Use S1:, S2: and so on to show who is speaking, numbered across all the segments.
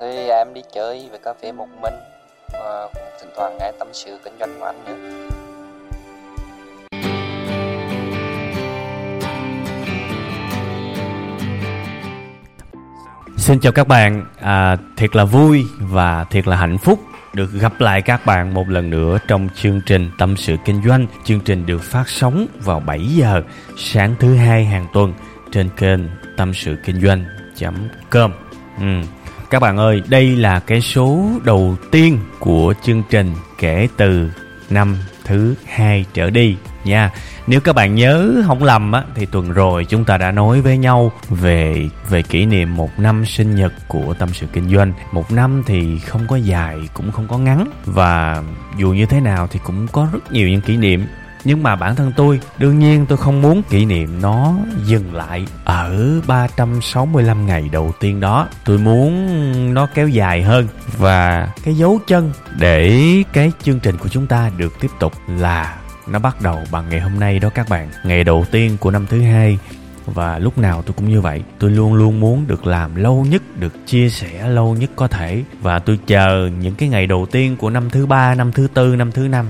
S1: Thì em đi chơi về cà phê một mình và cũng thỉnh thoảng nghe tâm sự kinh doanh của anh nữa.
S2: Xin chào các bạn, à, thiệt là vui và thiệt là hạnh phúc được gặp lại các bạn một lần nữa trong chương trình Tâm sự Kinh doanh. Chương trình được phát sóng vào 7 giờ sáng thứ hai hàng tuần trên kênh tâm sự kinh doanh.com. Ừ. Các bạn ơi, đây là cái số đầu tiên của chương trình kể từ năm thứ hai trở đi nha. Nếu các bạn nhớ không lầm á thì tuần rồi chúng ta đã nói với nhau về về kỷ niệm một năm sinh nhật của tâm sự kinh doanh. Một năm thì không có dài cũng không có ngắn và dù như thế nào thì cũng có rất nhiều những kỷ niệm nhưng mà bản thân tôi, đương nhiên tôi không muốn kỷ niệm nó dừng lại ở 365 ngày đầu tiên đó. Tôi muốn nó kéo dài hơn và cái dấu chân để cái chương trình của chúng ta được tiếp tục là nó bắt đầu bằng ngày hôm nay đó các bạn. Ngày đầu tiên của năm thứ hai và lúc nào tôi cũng như vậy. Tôi luôn luôn muốn được làm lâu nhất, được chia sẻ lâu nhất có thể. Và tôi chờ những cái ngày đầu tiên của năm thứ ba, năm thứ tư, năm thứ năm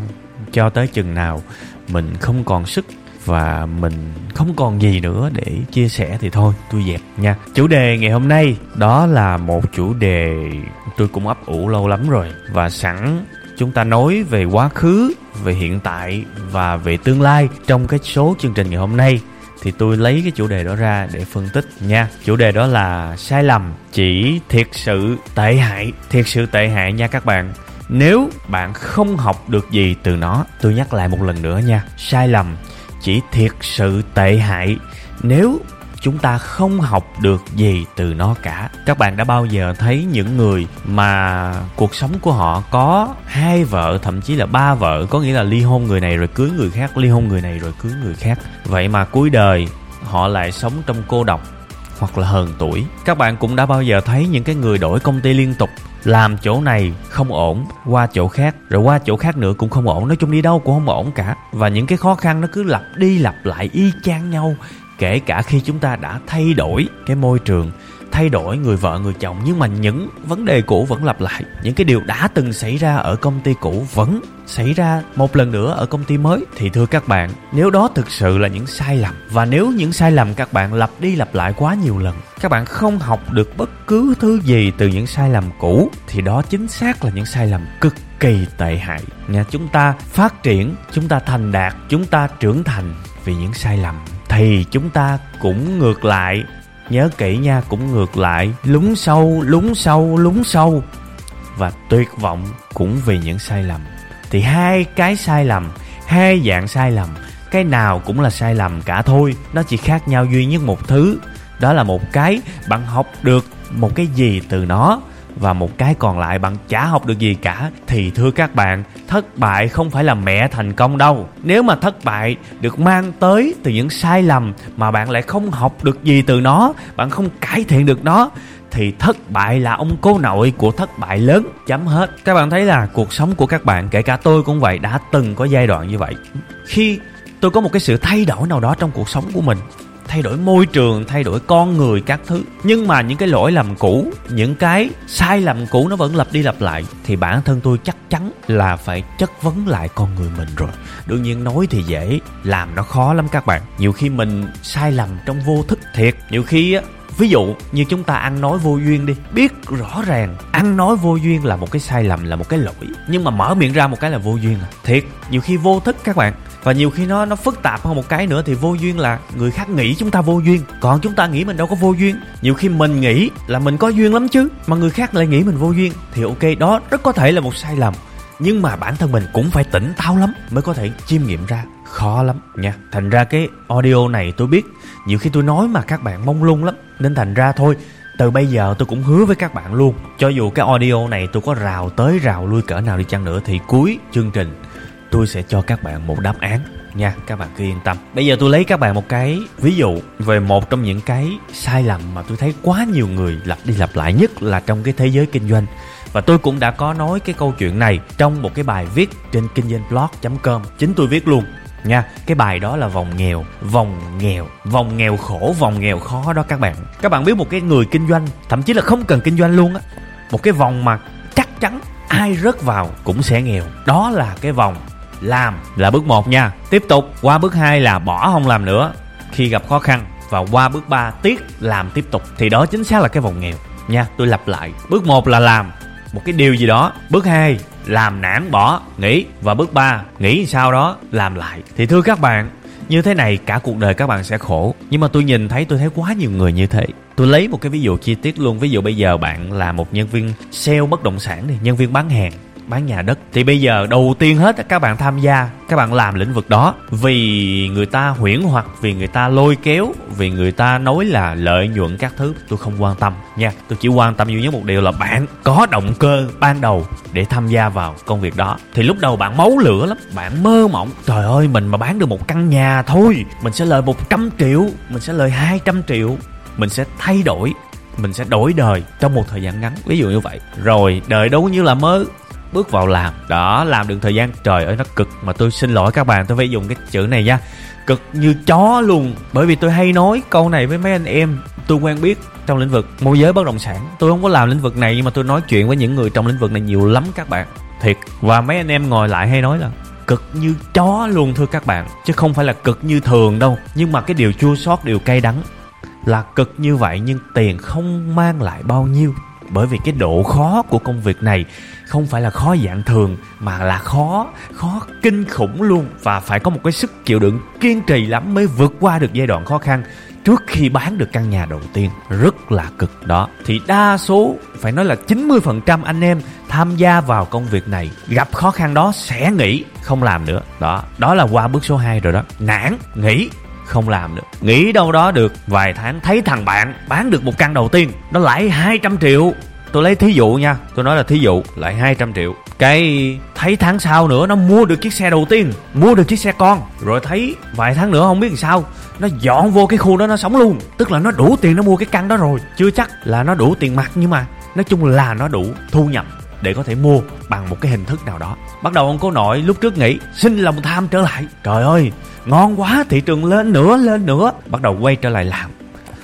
S2: cho tới chừng nào mình không còn sức và mình không còn gì nữa để chia sẻ thì thôi, tôi dẹp nha. Chủ đề ngày hôm nay đó là một chủ đề tôi cũng ấp ủ lâu lắm rồi và sẵn chúng ta nói về quá khứ, về hiện tại và về tương lai. Trong cái số chương trình ngày hôm nay thì tôi lấy cái chủ đề đó ra để phân tích nha. Chủ đề đó là sai lầm chỉ thiệt sự tệ hại. Thiệt sự tệ hại nha các bạn nếu bạn không học được gì từ nó, tôi nhắc lại một lần nữa nha, sai lầm, chỉ thiệt sự tệ hại. Nếu chúng ta không học được gì từ nó cả, các bạn đã bao giờ thấy những người mà cuộc sống của họ có hai vợ, thậm chí là ba vợ, có nghĩa là ly hôn người này rồi cưới người khác, ly hôn người này rồi cưới người khác. Vậy mà cuối đời họ lại sống trong cô độc hoặc là hờn tuổi. Các bạn cũng đã bao giờ thấy những cái người đổi công ty liên tục làm chỗ này không ổn, qua chỗ khác. Rồi qua chỗ khác nữa cũng không ổn, nói chung đi đâu cũng không ổn cả. Và những cái khó khăn nó cứ lặp đi lặp lại y chang nhau, kể cả khi chúng ta đã thay đổi cái môi trường thay đổi người vợ người chồng, nhưng mà những vấn đề cũ vẫn lặp lại. Những cái điều đã từng xảy ra ở công ty cũ vẫn xảy ra một lần nữa ở công ty mới. Thì thưa các bạn, nếu đó thực sự là những sai lầm, và nếu những sai lầm các bạn lặp đi lặp lại quá nhiều lần, các bạn không học được bất cứ thứ gì từ những sai lầm cũ, thì đó chính xác là những sai lầm cực kỳ tệ hại. Nha chúng ta phát triển, chúng ta thành đạt, chúng ta trưởng thành vì những sai lầm. Thì chúng ta cũng ngược lại nhớ kỹ nha, cũng ngược lại. Lún sâu lún sâu lún sâu. Và tuyệt vọng cũng vì những sai lầm. Thì hai cái sai lầm, hai dạng sai lầm, cái nào cũng là sai lầm cả thôi. Nó chỉ khác nhau duy nhất một thứ. Đó là một cái, bạn học được một cái gì từ nó và một cái còn lại bạn chả học được gì cả. Thì thưa các bạn, thất bại không phải là mẹ thành công đâu. Nếu mà thất bại được mang tới từ những sai lầm mà bạn lại không học được gì từ nó, bạn không cải thiện được nó, thì thất bại là ông cô nội của thất bại lớn chấm hết. Các bạn thấy là cuộc sống của các bạn, kể cả tôi cũng vậy, đã từng có giai đoạn như vậy. Khi tôi có một cái sự thay đổi nào đó trong cuộc sống của mình thay đổi môi trường, thay đổi con người các thứ. Nhưng mà những cái lỗi lầm cũ, những cái sai lầm cũ nó vẫn lặp đi lặp lại, thì bản thân tôi chắc chắn là phải chất vấn lại con người mình rồi. Đương nhiên nói thì dễ, làm nó khó lắm các bạn. Nhiều khi mình sai lầm trong vô thức thiệt. Nhiều khi á, ví dụ như chúng ta ăn nói vô duyên đi. Biết rõ ràng, ăn nói vô duyên là một cái sai lầm, là một cái lỗi. Nhưng mà mở miệng ra một cái là vô duyên à. Thiệt, nhiều khi vô thức các bạn và nhiều khi nó nó phức tạp hơn một cái nữa thì vô duyên là người khác nghĩ chúng ta vô duyên. Còn chúng ta nghĩ mình đâu có vô duyên. Nhiều khi mình nghĩ là mình có duyên lắm chứ, mà người khác lại nghĩ mình vô duyên, thì ok, đó rất có thể là một sai lầm. Nhưng mà bản thân mình cũng phải tỉnh táo lắm mới có thể chiêm nghiệm ra. Khó lắm nha. Thành ra cái audio này tôi biết, nhiều khi tôi nói mà các bạn mông lung lắm. Nên thành ra thôi, từ bây giờ tôi cũng hứa với các bạn luôn, cho dù cái audio này tôi có rào tới rào lui cỡ nào đi chăng nữa thì cuối chương trình tôi sẽ cho các bạn một đáp án nha, các bạn cứ yên tâm. Bây giờ tôi lấy các bạn một cái ví dụ về một trong những cái sai lầm mà tôi thấy quá nhiều người lặp đi lặp lại, nhất là trong cái thế giới kinh doanh. Và tôi cũng đã có nói cái câu chuyện này trong một cái bài viết trên kinh doanh blog com. Chính tôi viết luôn nha, cái bài đó là vòng nghèo vòng nghèo vòng nghèo khổ, vòng nghèo khó đó các bạn. Các bạn biết một cái người kinh doanh, thậm chí là không cần kinh doanh luôn á, một cái vòng mà chắc chắn ai rớt vào cũng sẽ nghèo. Đó là cái vòng làm là bước một nha. Tiếp tục, qua bước 2 là bỏ không làm nữa. Khi gặp khó khăn và qua bước 3 tiếc làm tiếp tục, thì đó chính xác là cái vòng nghèo nha. Tôi lặp lại, bước 1 là làm một cái điều gì đó. Bước 2 làm nản bỏ nghỉ và bước 3 nghỉ sau đó, làm lại. Thì thưa các bạn, như thế này cả cuộc đời các bạn sẽ khổ. Nhưng mà tôi nhìn thấy tôi thấy quá nhiều người như thế. Tôi lấy một cái ví dụ chi tiết luôn. Ví dụ bây giờ bạn là một nhân viên sale bất động sản thì nhân viên bán hàng bán nhà đất. Thì bây giờ đầu tiên hết các bạn tham gia, các bạn làm lĩnh vực đó. Vì người ta huyễn hoặc vì người ta lôi kéo, vì người ta nói là lợi nhuận các thứ, tôi không quan tâm nha. Tôi chỉ quan tâm duy nhất một điều là bạn có động cơ ban đầu để tham gia vào công việc đó. Thì lúc đầu bạn máu lửa lắm, bạn mơ mộng. Trời ơi, mình mà bán được một căn nhà thôi, mình sẽ lời 100 triệu, mình sẽ lời 200 triệu, mình sẽ thay đổi, mình sẽ đổi đời trong một thời gian ngắn. Ví dụ như vậy. Rồi, đời đâu như là mơ bước vào làm. Đó, làm được thời gian. Trời ơi, nó cực mà tôi xin lỗi các bạn, tôi phải dùng cái chữ này nha. Cực như chó luôn. Bởi vì tôi hay nói câu này với mấy anh em. Tôi quen biết trong lĩnh vực môi giới bất động sản. Tôi không có làm lĩnh vực này, nhưng mà tôi nói chuyện với những người trong lĩnh vực này nhiều lắm các bạn. Thiệt. Và mấy anh em ngồi lại hay nói là cực như chó luôn, thưa các bạn. Chứ không phải là cực như thường đâu. Nhưng mà cái điều chua sót điều cay đắng là cực như vậy, nhưng tiền không mang lại bao nhiêu. Bởi vì cái độ khó của công việc này không phải là khó dạng thường, mà là khó khó kinh khủng luôn. Và phải có một cái sức chịu đựng kiên trì lắm mới vượt qua được giai đoạn khó khăn. Trước khi bán được căn nhà đầu tiên, rất là cực đó. Thì đa số, phải nói là 90% anh em tham gia vào công việc này, gặp khó khăn đó sẽ nghỉ, không làm nữa. Đó đó là qua bước số 2 rồi đó. Nản, nghỉ, không làm được nghĩ đâu đó được vài tháng, thấy thằng bạn bán được một căn đầu tiên, nó lãi 200 triệu tôi lấy thí dụ nha, tôi nói là thí dụ lại 200 triệu. Cái thấy tháng sau nữa nó mua được chiếc xe đầu tiên, mua được chiếc xe con. Rồi thấy vài tháng nữa không biết làm sao, nó dọn vô cái khu đó nó sống luôn. Tức là nó đủ tiền nó mua cái căn đó rồi. Chưa chắc là nó đủ tiền mặt nhưng mà nói chung là nó đủ thu nhập để có thể mua bằng một cái hình thức nào đó. Bắt đầu ông cố nội lúc trước nghĩ, xin lòng tham trở lại. Trời ơi, ngon quá, thị trường lên nữa lên nữa. Bắt đầu quay trở lại làm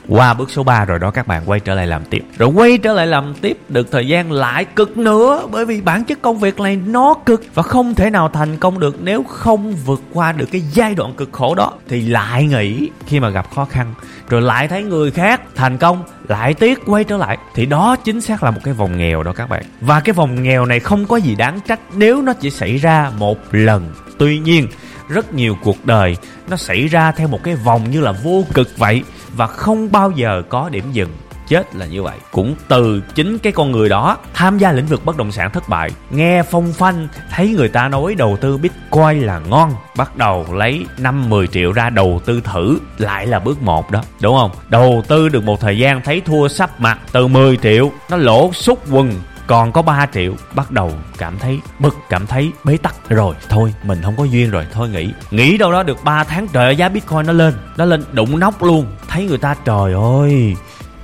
S2: qua bước số 3 rồi đó, các bạn quay trở lại làm tiếp. Rồi quay trở lại làm tiếp, được thời gian lại cực nữa, bởi vì bản chất công việc này nó cực và không thể nào thành công được nếu không vượt qua được cái giai đoạn cực khổ đó. Thì lại nghỉ khi mà gặp khó khăn, rồi lại thấy người khác thành công, lại tiếc quay trở lại, thì đó chính xác là một cái vòng nghèo đó các bạn. Và cái vòng nghèo này không có gì đáng trách nếu nó chỉ xảy ra một lần. Tuy nhiên, rất nhiều cuộc đời nó xảy ra theo một cái vòng như là vô cực vậy và không bao giờ có điểm dừng. Chết là như vậy. Cũng từ chính cái con người đó tham gia lĩnh vực bất động sản thất bại, nghe phong phanh, thấy người ta nói đầu tư bitcoin là ngon, bắt đầu lấy 5 10 triệu ra đầu tư thử, lại là bước một đó. Đúng không? Đầu tư được một thời gian, thấy thua sắp mặt từ 10 triệu, nó lỗ xúc quần còn có 3 triệu, bắt đầu cảm thấy bực, cảm thấy bế tắc. Rồi, thôi, mình không có duyên rồi, thôi nghỉ. Nghỉ đâu đó được 3 tháng, trời giá bitcoin nó lên. Nó lên đụng nóc luôn. Thấy người ta, trời ơi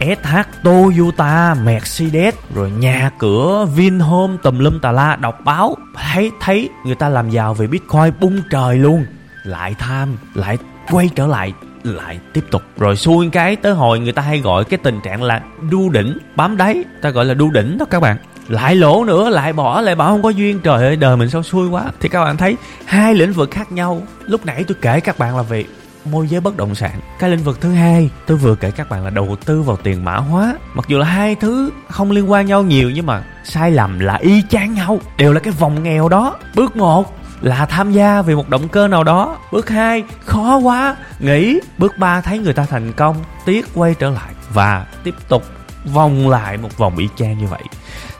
S2: SH Toyota Mercedes. Rồi nhà cửa, Vinhome, tùm lum tà la, đọc báo. Thấy thấy người ta làm giàu về Bitcoin, bung trời luôn. Lại tham, lại quay trở lại lại tiếp tục. Rồi xuôi cái tới hồi người ta hay gọi cái tình trạng là đu đỉnh, bám đáy. Ta gọi là đu đỉnh đó các bạn lại lỗ nữa, lại bỏ, lại bảo không có duyên. Trời ơi, đời mình sao xui quá. Thì các bạn thấy, hai lĩnh vực khác nhau. Lúc nãy tôi kể các bạn là về môi giới bất động sản. Cái lĩnh vực thứ hai, tôi vừa kể các bạn là đầu tư vào tiền mã hóa. Mặc dù là hai thứ không liên quan nhau nhiều, nhưng mà sai lầm là y chang nhau. Đều là cái vòng nghèo đó. Bước một là tham gia vì một động cơ nào đó. Bước hai, khó quá. Nghỉ bước ba, thấy người ta thành công. Tiếc quay trở lại và tiếp tục vòng lại một vòng y chang như vậy.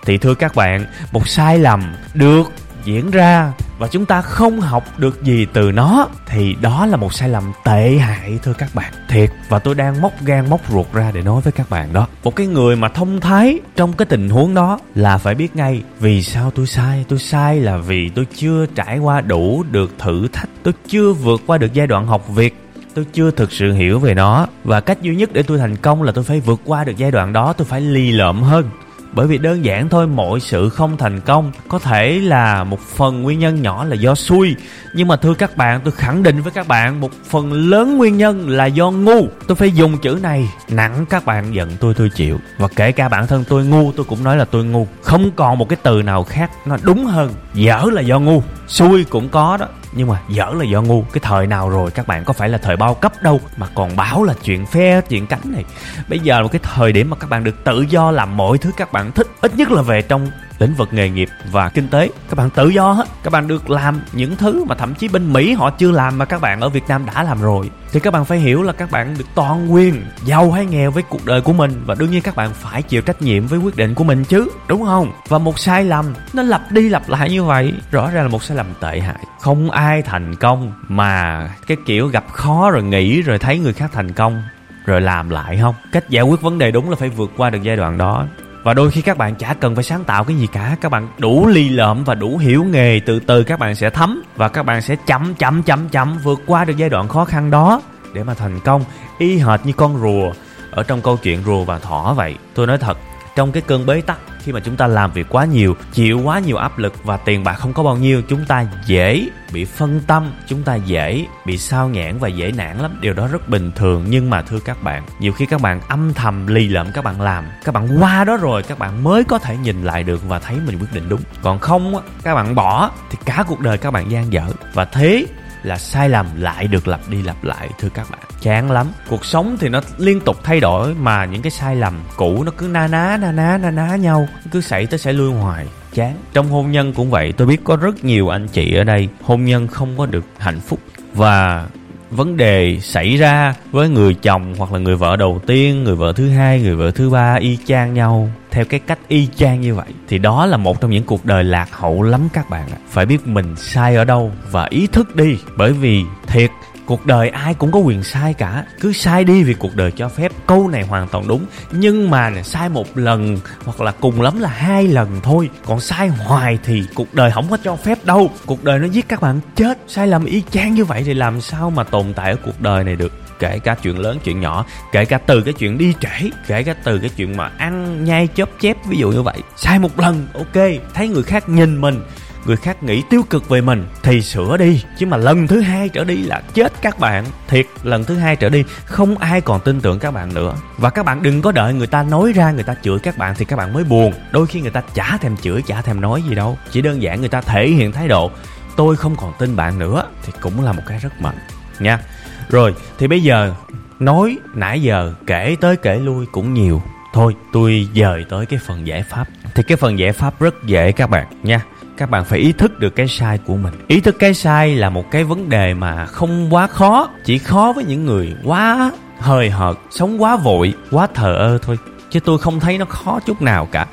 S2: Thì thưa các bạn, một sai lầm được diễn ra và chúng ta không học được gì từ nó thì đó là một sai lầm tệ hại, thưa các bạn. Thiệt, và tôi đang móc gan móc ruột ra để nói với các bạn đó. Một cái người mà thông thái trong cái tình huống đó là phải biết ngay vì sao tôi sai. Tôi sai là vì tôi chưa trải qua đủ được thử thách. Tôi chưa vượt qua được giai đoạn học việc tôi chưa thực sự hiểu về nó. Và cách duy nhất để tôi thành công là tôi phải vượt qua được giai đoạn đó. Tôi phải lì lợm hơn. Bởi vì đơn giản thôi, mọi sự không thành công có thể là một phần nguyên nhân nhỏ là do xui. Nhưng mà thưa các bạn, tôi khẳng định với các bạn, một phần lớn nguyên nhân là do ngu. Tôi phải dùng chữ này, nặng các bạn giận tôi tôi chịu. Và kể cả bản thân tôi ngu, tôi cũng nói là tôi ngu. Không còn một cái từ nào khác, nó đúng hơn, dở là do ngu. Xui cũng có đó nhưng mà dở là do ngu, cái thời nào rồi các bạn, có phải là thời bao cấp đâu, mà còn bảo là chuyện phe chuyện cánh này. Bây giờ là một cái thời điểm mà các bạn được tự do làm mọi thứ các bạn thích, ít nhất là về trong lĩnh vực nghề nghiệp và kinh tế. Các bạn tự do hết. Các bạn được làm những thứ mà thậm chí bên mỹ họ chưa làm mà các bạn ở việt nam đã làm rồi. Thì các bạn phải hiểu là các bạn được toàn quyền, giàu hay nghèo với cuộc đời của mình và đương nhiên các bạn phải chịu trách nhiệm với quyết định của mình chứ, đúng không? Và một sai lầm nó lặp đi lặp lại như vậy, rõ ràng là một sai lầm tệ hại. Không ai thành công mà cái kiểu gặp khó rồi nghĩ rồi thấy người khác thành công rồi làm lại, không? Cách giải quyết vấn đề đúng là phải vượt qua được giai đoạn đó và đôi khi các bạn chả cần phải sáng tạo cái gì cả. Các bạn đủ ly lợm và đủ hiểu nghề. Từ từ các bạn sẽ thấm và các bạn sẽ chấm chấm chấm chấm vượt qua được giai đoạn khó khăn đó để mà thành công, y hệt như con rùa. Ở trong câu chuyện rùa và thỏ vậy, tôi nói thật trong cái cơn bế tắc, khi mà chúng ta làm việc quá nhiều, chịu quá nhiều áp lực và tiền bạc không có bao nhiêu, chúng ta dễ bị phân tâm, chúng ta dễ bị sao nhãn và dễ nản lắm. Điều đó rất bình thường, nhưng mà thưa các bạn, nhiều khi các bạn âm thầm lì lợm, các bạn làm, các bạn qua đó rồi, các bạn mới có thể nhìn lại được và thấy mình quyết định đúng. Còn không các bạn bỏ, thì cả cuộc đời các bạn gian dở. Và thế là sai lầm lại được lặp đi lặp lại, thưa các bạn. Chán lắm. Cuộc sống thì nó liên tục thay đổi mà những cái sai lầm cũ nó cứ na ná na ná na ná nhau, cứ xảy tới xảy lui hoài. Chán. Trong hôn nhân cũng vậy, tôi biết có rất nhiều anh chị ở đây hôn nhân không có được hạnh phúc. Và vấn đề xảy ra với người chồng hoặc là người vợ đầu tiên, người vợ thứ hai, người vợ thứ ba y chang nhau theo cái cách y chang như vậy, thì đó là một trong những cuộc đời lạc hậu lắm các bạn ạ. Phải biết mình sai ở đâu và ý thức đi, bởi vì thiệt cuộc đời ai cũng có quyền sai cả. Cứ sai đi vì cuộc đời cho phép. Câu này hoàn toàn đúng. Nhưng mà sai một lần hoặc là cùng lắm là hai lần thôi. Còn sai hoài thì cuộc đời không có cho phép đâu. Cuộc đời nó giết các bạn chết. Sai lầm y chang như vậy thì làm sao mà tồn tại ở cuộc đời này được? Kể cả chuyện lớn, chuyện nhỏ, kể cả từ cái chuyện đi trễ, kể cả từ cái chuyện mà ăn nhai chớp chép, ví dụ như vậy. Sai một lần, ok. Thấy người khác nhìn mình người khác nghĩ tiêu cực về mình thì sửa đi. Chứ mà lần thứ hai trở đi là chết các bạn. Thiệt, lần thứ hai trở đi không ai còn tin tưởng các bạn nữa. Và các bạn đừng có đợi người ta nói ra, người ta chửi các bạn thì các bạn mới buồn. Đôi khi người ta chả thèm chửi, chả thèm nói gì đâu. Chỉ đơn giản người ta thể hiện thái độ, tôi không còn tin bạn nữa, thì cũng là một cái rất mạnh nha. Rồi, thì bây giờ, nói nãy giờ, kể tới kể lui cũng nhiều. Thôi, tôi dời tới cái phần giải pháp. Thì cái phần giải pháp rất dễ các bạn, nha các bạn phải ý thức được cái sai của mình. Ý thức cái sai là một cái vấn đề mà không quá khó, chỉ khó với những người quá hời hợt, sống quá vội, quá thờ ơ thôi. Chứ tôi không thấy nó khó chút nào cả.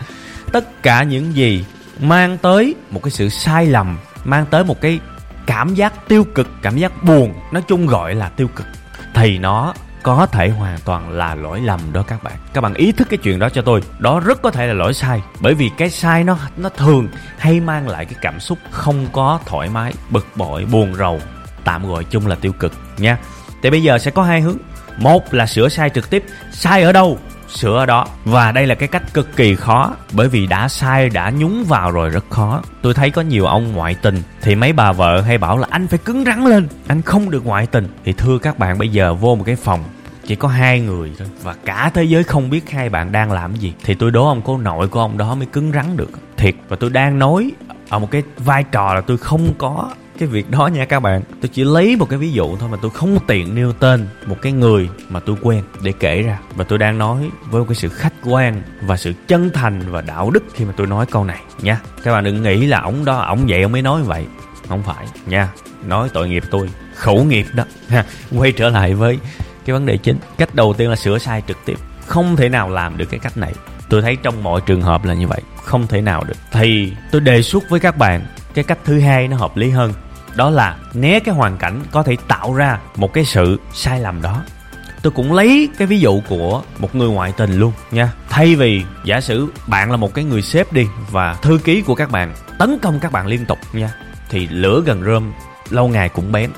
S2: Tất cả những gì mang tới một cái sự sai lầm, mang tới một cái cảm giác tiêu cực, cảm giác buồn, nói chung gọi là tiêu cực, thì nó có thể hoàn toàn là lỗi lầm đó các bạn. Các bạn ý thức cái chuyện đó cho tôi. Đó rất có thể là lỗi sai. Bởi vì cái sai nó nó thường hay mang lại cái cảm xúc không có thoải mái, bực bội, buồn rầu, tạm gọi chung là tiêu cực nha. Thì bây giờ sẽ có hai hướng. Một là sửa sai trực tiếp. Sai ở đâu? Sửa ở đó. Và đây là cái cách cực kỳ khó. Bởi vì đã sai, đã nhúng vào rồi rất khó. Tôi thấy có nhiều ông ngoại tình thì mấy bà vợ hay bảo là anh phải cứng rắn lên. Anh không được ngoại tình. Thì thưa các bạn, bây giờ vô một cái phòng chỉ có hai người thôi. Và cả thế giới không biết hai bạn đang làm gì. Thì tôi đố ông cô nội của ông đó mới cứng rắn được. Thiệt. Và tôi đang nói ở một cái vai trò là tôi không có cái việc đó nha các bạn. Tôi chỉ lấy một cái ví dụ thôi mà tôi không tiện nêu tên một cái người mà tôi quen để kể ra. Và tôi đang nói với một cái sự khách quan và sự chân thành và đạo đức khi mà tôi nói câu này nha. Các bạn đừng nghĩ là ổng đó, ổng vậy ông mới nói vậy. Không phải nha. Nói tội nghiệp tôi. Khẩu nghiệp đó. Ha. Quay trở lại với cái vấn đề chính. Cách đầu tiên là sửa sai trực tiếp. Không thể nào làm được cái cách này. Tôi thấy trong mọi trường hợp là như vậy. Không thể nào được. Thì tôi đề xuất với các bạn, cái cách thứ hai nó hợp lý hơn. Đó là né cái hoàn cảnh có thể tạo ra một cái sự sai lầm đó. Tôi cũng lấy cái ví dụ của một người ngoại tình luôn nha. Thay vì giả sử bạn là một cái người sếp đi và thư ký của các bạn tấn công các bạn liên tục nha, thì lửa gần rơm, lâu ngày cũng bén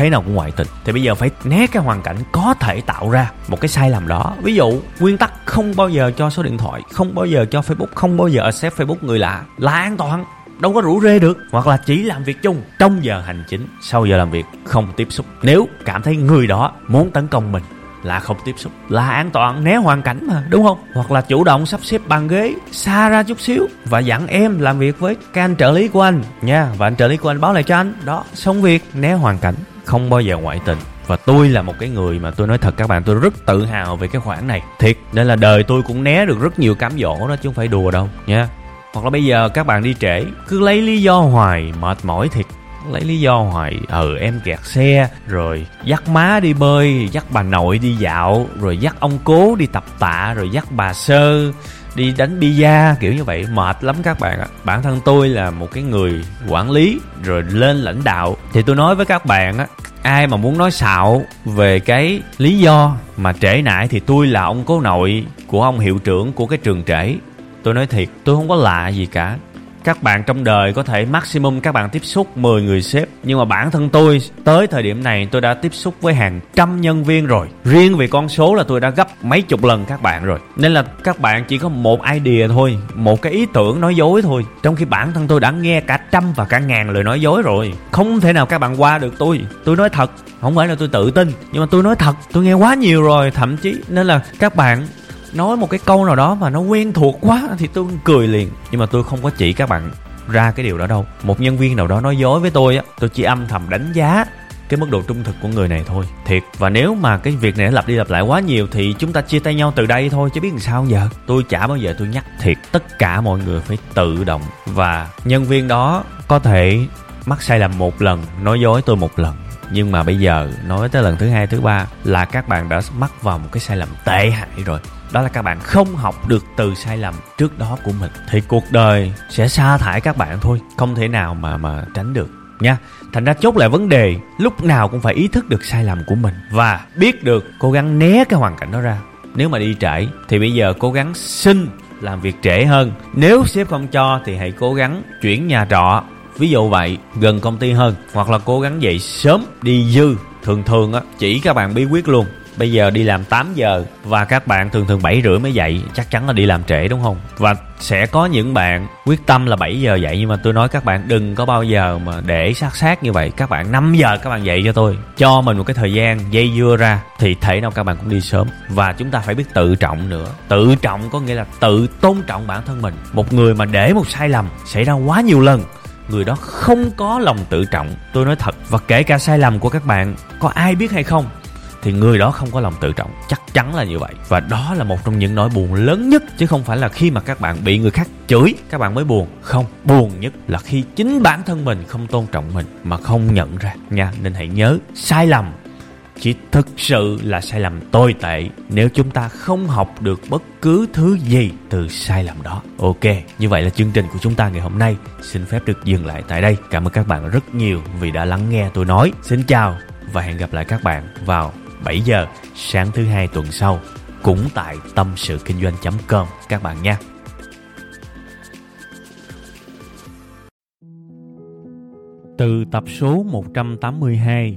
S2: thế nào cũng ngoại tình. Thì bây giờ phải né cái hoàn cảnh có thể tạo ra một cái sai lầm đó. Ví dụ, nguyên tắc không bao giờ cho số điện thoại, không bao giờ cho facebook, không bao giờ xếp facebook người lạ là an toàn, đâu có rủ rê được. Hoặc là chỉ làm việc chung trong giờ hành chính, sau giờ làm việc không tiếp xúc. Nếu cảm thấy người đó muốn tấn công mình là không tiếp xúc, là an toàn, né hoàn cảnh mà, đúng không? Hoặc là chủ động sắp xếp bàn ghế xa ra chút xíu và dặn em làm việc với can trợ lý của anh nha. Và anh trợ lý của anh báo lại cho anh. Đó, xong việc, né hoàn cảnh không bao giờ ngoại tình. Và tôi là một cái người mà tôi nói thật các bạn, tôi rất tự hào về cái khoản này. Thiệt, nên là đời tôi cũng né được rất nhiều cám dỗ đó chứ không phải đùa đâu, nha. Hoặc là bây giờ các bạn đi trễ, cứ lấy lý do hoài, mệt mỏi thiệt. Lấy lý do hoài ừ em kẹt xe, rồi dắt má đi bơi, dắt bà nội đi dạo, rồi dắt ông cố đi tập tạ, rồi dắt bà sơ đi đánh bia, kiểu như vậy. Mệt lắm các bạn ạ. Bản thân tôi là một cái người quản lý, rồi lên lãnh đạo thì tôi nói với các bạn á, ai mà muốn nói xạo về cái lý do mà trễ nải thì tôi là ông cố nội của ông hiệu trưởng của cái trường trễ. Tôi nói thiệt, tôi không có lạ gì cả các bạn trong đời có thể maximum các bạn tiếp xúc 10 người sếp, nhưng mà bản thân tôi, tới thời điểm này tôi đã tiếp xúc với hàng trăm nhân viên rồi. Riêng về con số là tôi đã gấp mấy chục lần các bạn rồi. Nên là các bạn chỉ có một idea thôi, một cái ý tưởng nói dối thôi. Trong khi bản thân tôi đã nghe cả trăm và cả ngàn lời nói dối rồi. Không thể nào các bạn qua được tôi. Tôi nói thật, không phải là tôi tự tin, nhưng mà tôi nói thật, tôi nghe quá nhiều rồi, thậm chí. Nên là các bạn nói một cái câu nào đó mà nó quen thuộc quá thì tôi cười liền. Nhưng mà tôi không có chỉ các bạn ra cái điều đó đâu. Một nhân viên nào đó nói dối với tôi á, tôi chỉ âm thầm đánh giá cái mức độ trung thực của người này thôi. Thiệt. Và nếu mà cái việc này lặp đi lặp lại quá nhiều thì chúng ta chia tay nhau từ đây thôi, chứ biết làm sao giờ. Tôi chả bao giờ tôi nhắc thiệt. Tất cả mọi người phải tự động. Và nhân viên đó có thể mắc sai lầm một lần, nói dối tôi một lần nhưng mà bây giờ, nói tới lần thứ hai, thứ ba là các bạn đã mắc vào một cái sai lầm tệ hại rồi. Đó là các bạn không học được từ sai lầm trước đó của mình. Thì cuộc đời sẽ sa thải các bạn thôi, không thể nào mà mà tránh được, nha. Thành ra chốt lại vấn đề, lúc nào cũng phải ý thức được sai lầm của mình và biết được cố gắng né cái hoàn cảnh đó ra. Nếu mà đi trễ, thì bây giờ cố gắng xin làm việc trễ hơn. Nếu sếp không cho, thì hãy cố gắng chuyển nhà trọ ví dụ vậy, gần công ty hơn, hoặc là cố gắng dậy sớm, đi dư. Thường thường á, chỉ các bạn bí quyết luôn. Bây giờ đi làm 8 giờ, và các bạn thường thường 7 rưỡi mới dậy, chắc chắn là đi làm trễ, đúng không? Và sẽ có những bạn, quyết tâm là 7 giờ dậy, nhưng mà tôi nói các bạn đừng có bao giờ mà để sát sát như vậy. Các bạn 5 giờ các bạn dậy cho tôi. Cho mình một cái thời gian dây dưa ra, thì thể nào các bạn cũng đi sớm. Và chúng ta phải biết tự trọng nữa. Tự trọng có nghĩa là tự tôn trọng bản thân mình. Một người mà để một sai lầm xảy ra quá nhiều lần người đó không có lòng tự trọng. Tôi nói thật, và kể cả sai lầm của các bạn, có ai biết hay không? Thì người đó không có lòng tự trọng. Chắc chắn là như vậy. Và đó là một trong những nỗi buồn lớn nhất, chứ không phải là khi mà các bạn bị người khác chửi, các bạn mới buồn. Không, buồn nhất là khi chính bản thân mình không tôn trọng mình mà không nhận ra. Nha, nên hãy nhớ, sai lầm chỉ thực sự là sai lầm tồi tệ nếu chúng ta không học được bất cứ thứ gì từ sai lầm đó. Ok, như vậy là chương trình của chúng ta ngày hôm nay xin phép được dừng lại tại đây. Cảm ơn các bạn rất nhiều vì đã lắng nghe tôi nói. Xin chào và hẹn gặp lại các bạn vào 7 giờ sáng thứ hai tuần sau cũng tại tâm sự kinh doanh.com các bạn nha. Từ tập số 182,